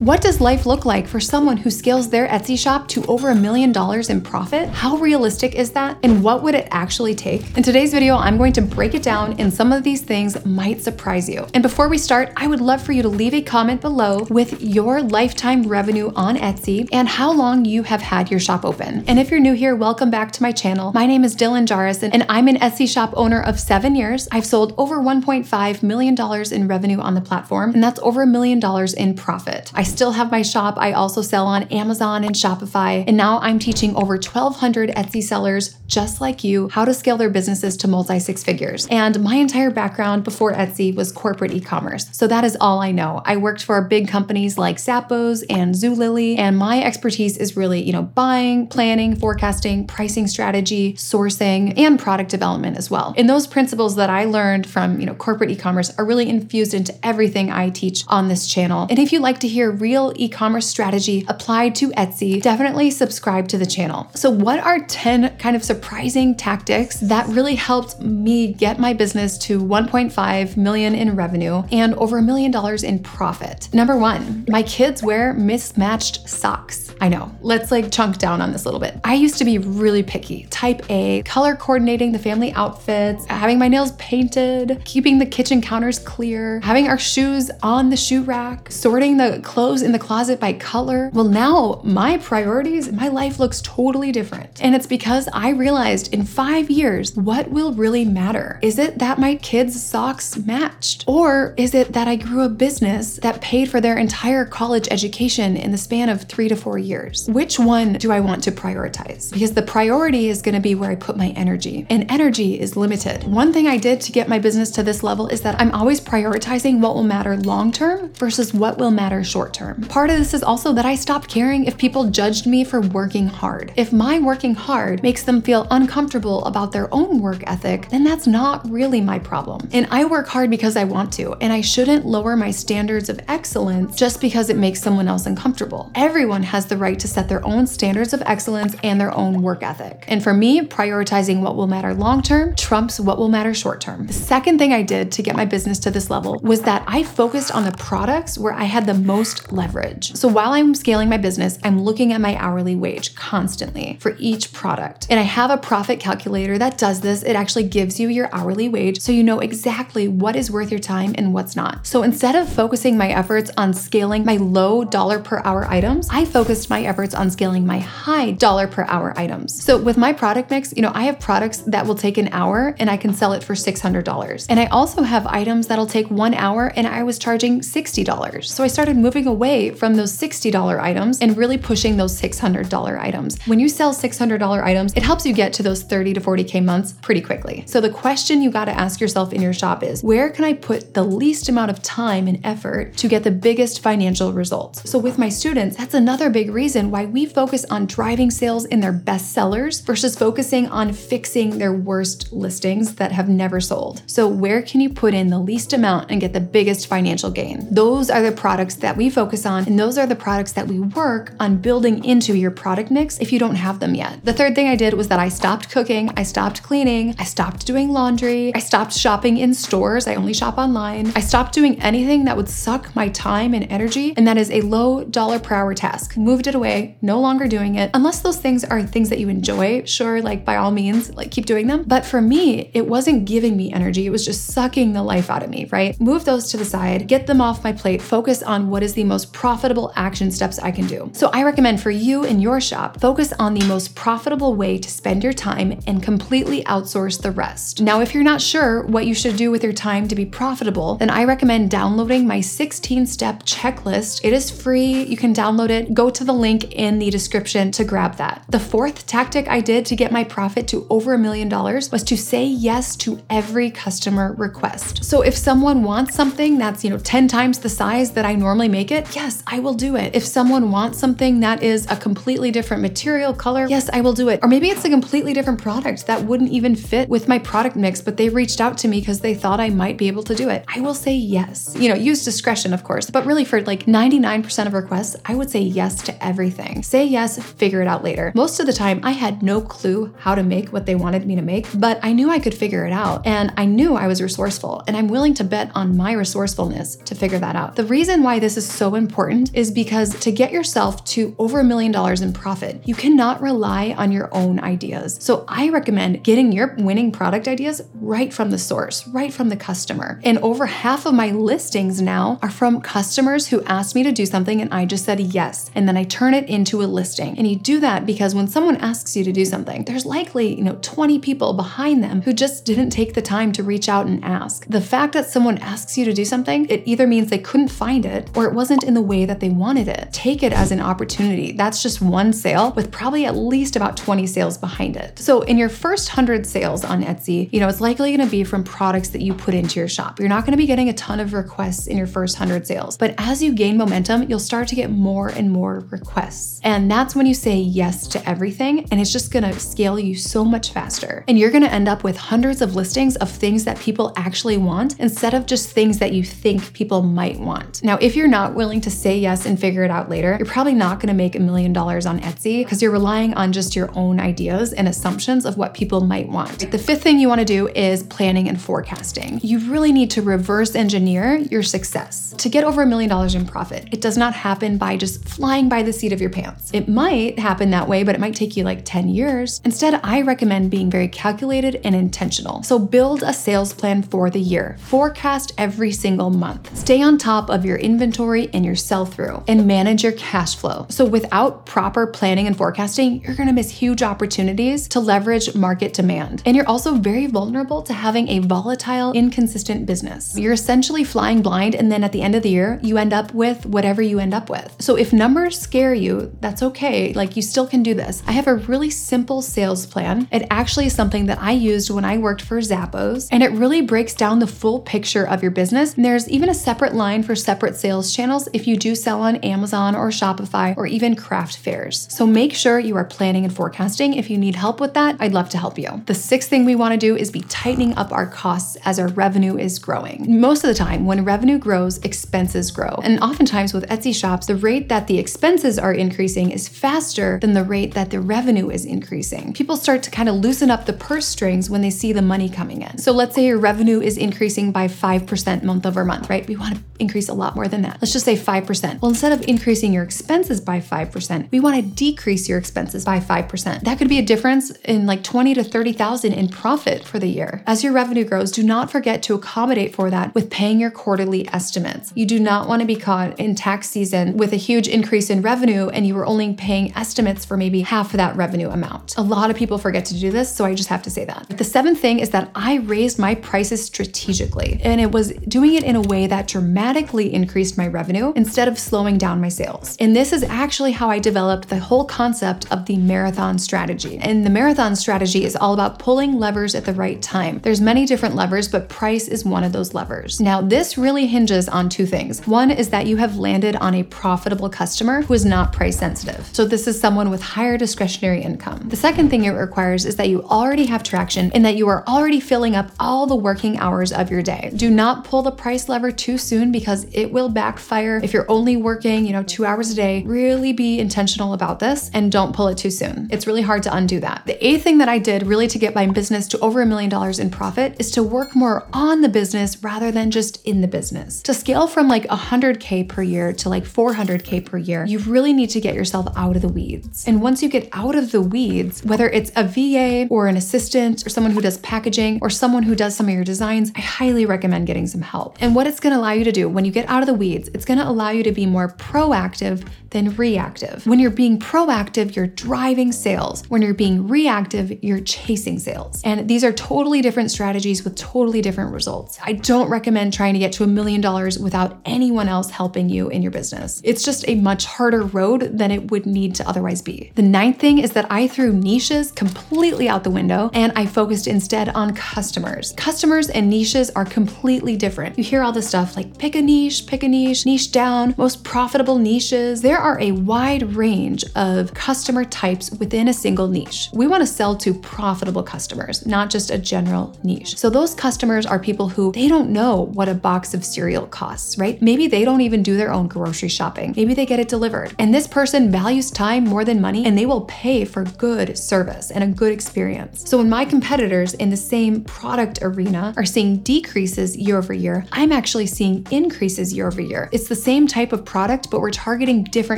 What does life look like for someone who scales their Etsy shop to over a million dollars in profit? How realistic is that? And what would it actually take? In today's video, I'm going to break it down and some of these things might surprise you. And before we start, I would love for you to leave a comment below with your lifetime revenue on Etsy and how long you have had your shop open. And if you're new here, welcome back to my channel. My name is Dylan Jahraus and I'm an Etsy shop owner of seven years. I've sold over $1.5 million in revenue on the platform, and that's over a million dollars in profit. I still have my shop. I also sell on Amazon and Shopify. And now I'm teaching over 1,200 Etsy sellers just like you how to scale their businesses to multi six figures. And my entire background before Etsy was corporate e commerce. So that is all I know. I worked for big companies like Zappos and Zulily, and my expertise is really, you know, buying, planning, forecasting, pricing strategy, sourcing, and product development as well. And those principles that I learned from, you know, corporate e commerce are really infused into everything I teach on this channel. And if you'd like to hear real e commerce strategy applied to Etsy, definitely subscribe to the channel. So, what are 10 kind of surprising tactics that really helped me get my business to 1.5 million in revenue and over a million dollars in profit? Number one, my kids wear mismatched socks. I know, let's like chunk down on this a little bit. I used to be really picky, type A, color coordinating the family outfits, having my nails painted, keeping the kitchen counters clear, having our shoes on the shoe rack, sorting the clothes in the closet by color. Well, now my priorities, my life looks totally different. And it's because I realized in five years, what will really matter? Is it that my kids' socks matched? Or is it that I grew a business that paid for their entire college education in the span of three to four years? Which one do I want to prioritize? Because the priority is going to be where I put my energy, and energy is limited. One thing I did to get my business to this level is that I'm always prioritizing what will matter long term versus what will matter short term. Part of this is also that I stopped caring if people judged me for working hard. If my working hard makes them feel uncomfortable about their own work ethic, then that's not really my problem. And I work hard because I want to, and I shouldn't lower my standards of excellence just because it makes someone else uncomfortable. Everyone has the right to set their own standards of excellence and their own work ethic. And for me, prioritizing what will matter long term trumps what will matter short term. The second thing I did to get my business to this level was that I focused on the products where I had the most leverage. So while I'm scaling my business, I'm looking at my hourly wage constantly for each product. And I have a profit calculator that does this. It actually gives you your hourly wage so you know exactly what is worth your time and what's not. So instead of focusing my efforts on scaling my low dollar per hour items, I focused my efforts on scaling my high dollar per hour items. So with my product mix, you know, I have products that will take an hour and I can sell it for $600. And I also have items that'll take one hour and I was charging $60. So I started moving away from those $60 items and really pushing those $600 items. When you sell $600 items, it helps you get to those 30 to 40K months pretty quickly. So the question you got to ask yourself in your shop is where can I put the least amount of time and effort to get the biggest financial results? So with my students, that's another big reason why we focus on driving sales in their best sellers versus focusing on fixing their worst listings that have never sold. So where can you put in the least amount and get the biggest financial gain? Those are the products that we focus on, and those are the products that we work on building into your product mix if you don't have them yet. The third thing I did was that I stopped cooking, I stopped cleaning, I stopped doing laundry, I stopped shopping in stores, I only shop online. I stopped doing anything that would suck my time and energy, and that is a low dollar per hour task. Moved it away, no longer doing it. Unless those things are things that you enjoy, sure, like by all means, like keep doing them. But for me, it wasn't giving me energy, it was just sucking the life out of me, right? Move those to the side, get them off my plate, focus on what is the most profitable action steps I can do. So I recommend for you and your shop, focus on the most profitable way to spend your time and completely outsource the rest. Now, if you're not sure what you should do with your time to be profitable, then I recommend downloading my 16 step checklist. It is free. You can download it. Go to the link in the description to grab that. The fourth tactic I did to get my profit to over a million dollars was to say yes to every customer request. So if someone wants something that's, you know, 10 times the size that I normally make it, yes, I will do it. If someone wants something that is a completely different material, color, yes, I will do it. Or maybe it's a completely different product that wouldn't even fit with my product mix, but they reached out to me because they thought I might be able to do it. I will say yes. You know, use discretion, of course, but really for like 99% of requests, I would say yes to everything. Say yes, figure it out later. Most of the time, I had no clue how to make what they wanted me to make, but I knew I could figure it out. And I knew I was resourceful, and I'm willing to bet on my resourcefulness to figure that out. The reason why this is so important is because to get yourself to over a million dollars in profit, you cannot rely on your own ideas. So I recommend getting your winning product ideas right from the source, right from the customer. And over half of my listings now are from customers who asked me to do something and I just said yes. And then I turn it into a listing. And you do that because when someone asks you to do something, there's likely, you know, 20 people behind them who just didn't take the time to reach out and ask. The fact that someone asks you to do something, it either means they couldn't find it or it wasn't in the way that they wanted it. Take it as an opportunity. That's just one sale with probably at least about 20 sales behind it. So in your first 100 sales on Etsy, you know, it's likely going to be from products that you put into your shop. You're not going to be getting a ton of requests in your first 100 sales, but as you gain momentum, you'll start to get more and more requests. And that's when you say yes to everything, and it's just to scale you so much faster. And you're to end up with hundreds of listings of things that people actually want instead of just things that you think people might want. Now, if you're not willing to say yes and figure it out later, you're probably not to make a million dollars on Etsy because you're relying on just your own ideas and assumptions of what people might want. The fifth thing you want to do is planning and forecasting. You really need to reverse engineer your success. To get over a million dollars in profit, it does not happen by just flying by the seat of your pants. It might happen that way, but it might take you like 10 years. Instead, I recommend being very calculated and intentional. So build a sales plan for the year. Forecast every single month. Stay on top of your inventory and your sell through and manage your cash flow. So without proper planning and forecasting, you're to miss huge opportunities to leverage market demand. And you're also very vulnerable to having a volatile, inconsistent business. You're essentially flying blind, and then at the end of the year, you end up with whatever you end up with. So if numbers scare you, that's okay. Like you still can do this. I have a really simple sales plan. It actually is something that I used when I worked for Zappos, and it really breaks down the full picture of your business. And there's even a separate line for separate sales channels if you do sell on Amazon or Shopify or even craft fairs. So make sure you are planning and forecasting. If you need help with that, I'd love to help you. The sixth thing we want to do is be tightening up our costs as our revenue is growing. Most of the time, when revenue grows, expenses grow. And oftentimes with Etsy shops, the rate that the expenses are increasing is faster than the rate that the revenue is increasing. People start to kind of loosen up the purse strings when they see the money coming in. So let's say your revenue is increasing by 5% month over month, right? We want to increase a lot more than that. Let's just say 5%. Well, instead of increasing your expenses by 5%, we want to decrease your expenses by 5%. That could be a difference in like 20 to 30,000 in profit for the year. As your revenue grows, do not forget to accommodate for that with paying your quarterly estimates. You do not want to be caught in tax season with a huge increase in revenue and you were only paying estimates for maybe half of that revenue amount. A lot of people forget to do this, so I just have to say that. The seventh thing is that I raised my prices strategically, and it was doing it in a way that dramatically increased my revenue instead of slowing down my sales. And this is actually how I developed the whole concept of the marathon strategy. And the marathon strategy is all about pulling levers at the right time. There's many different levers, but price is one of those levers. Now, this really hinges on two things. One is that you have landed on a profitable customer who is not price sensitive. So this is someone with higher discretionary income. The second thing it requires is that you already have traction and that you are already filling up all the working hours of your day. Do not pull the price lever too soon because it will backfire if you're only working, you know, 2 hours a day. Really be intentional about this and don't pull it too soon. It's really hard to undo that. The eighth thing that I did really to get my business to over a million dollars in profit is to work more on the business rather than just in the business. To scale from like 100K per year to like 400K per year, you really need to get yourself out of the weeds. And once you get out of the weeds, whether it's a VA or an assistant or someone who does packaging or someone who does some of your designs, I highly recommend getting some help. And what it's gonna allow you to do when you get out of the weeds, it's gonna allow you to be more proactive than reactive. When you're being proactive, you're driving sales. When you're being reactive, you're chasing sales. And these are totally different strategies with totally different results. I don't recommend trying to get to a million dollars without anyone else helping you in your business. It's just a much harder road than it would need to otherwise be. The ninth thing is that I threw niches completely out the window and I focused instead on customers. Customers and niches are completely different. You hear all this stuff like pick a niche, pick a niche, niche down, most profitable niches. There are a wide range of customer types within a single niche. We want to sell to profitable customers, not just a general niche. So those customers are people who they don't know what a box of cereal costs, right? Maybe they don't even do their own grocery shopping. Maybe they get it delivered. And this person values time more than money and they will pay for good service and a good experience. So when my competitors in the same product arena are seeing decreases year over year, I'm actually seeing increases year over year. It's the same type of product, but we're targeting different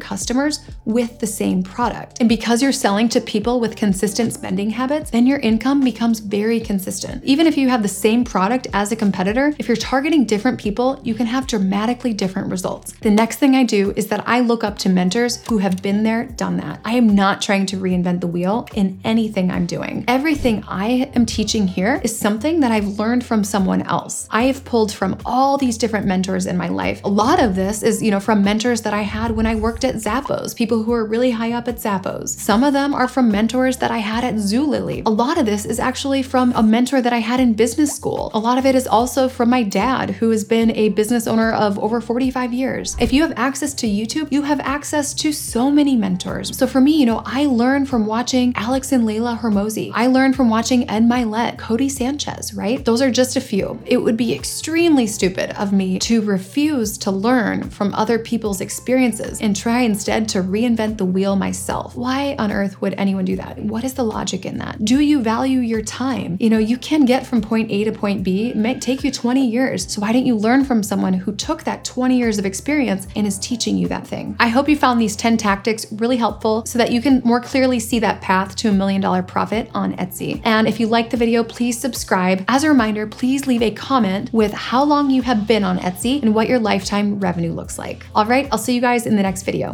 customers with the same product. And because you're selling to people with consistent spending habits, then your income becomes very consistent. Even if you have the same product as a competitor, if you're targeting different people, you can have dramatically different results. The next thing I do is that I look up to mentors who have been there, done that. I am not trying to reinvent the wheel in anything I'm doing. Everything I am teaching here is something that I've learned from someone else. I have pulled from all these different mentors in my life. A lot of this is, you know, from mentors that I had when I worked at Zappos, people who are really high up at Zappos. Some of them are from mentors that I had at Zulily. A lot of this is actually from a mentor that I had in business school. A lot of it is also from my dad, who has been a business owner of over 45 years. If you have access to YouTube, you have access to so many mentors. So for me, you know, I learn from watching Alex and Leila Hormozi. I learned from watching Ed Mylett, Codie Sanchez, right? Those are just a few. It would be extremely stupid of me to refuse to learn from other people's experiences and try instead to reinvent the wheel myself. Why on earth would anyone do that? What is the logic in that? Do you value your time? You know, you can get from point A to point B, it might take you 20 years. So why didn't you learn from someone who took that 20 years of experience and is teaching you that thing? I hope you found these 10 tactics really helpful so that you can more clearly see that path to a million dollar profit on Etsy. And if you liked the video, please subscribe. As a reminder, please leave a comment with how long you have been on Etsy and what your lifetime revenue looks like. All right, I'll see you guys in the next video.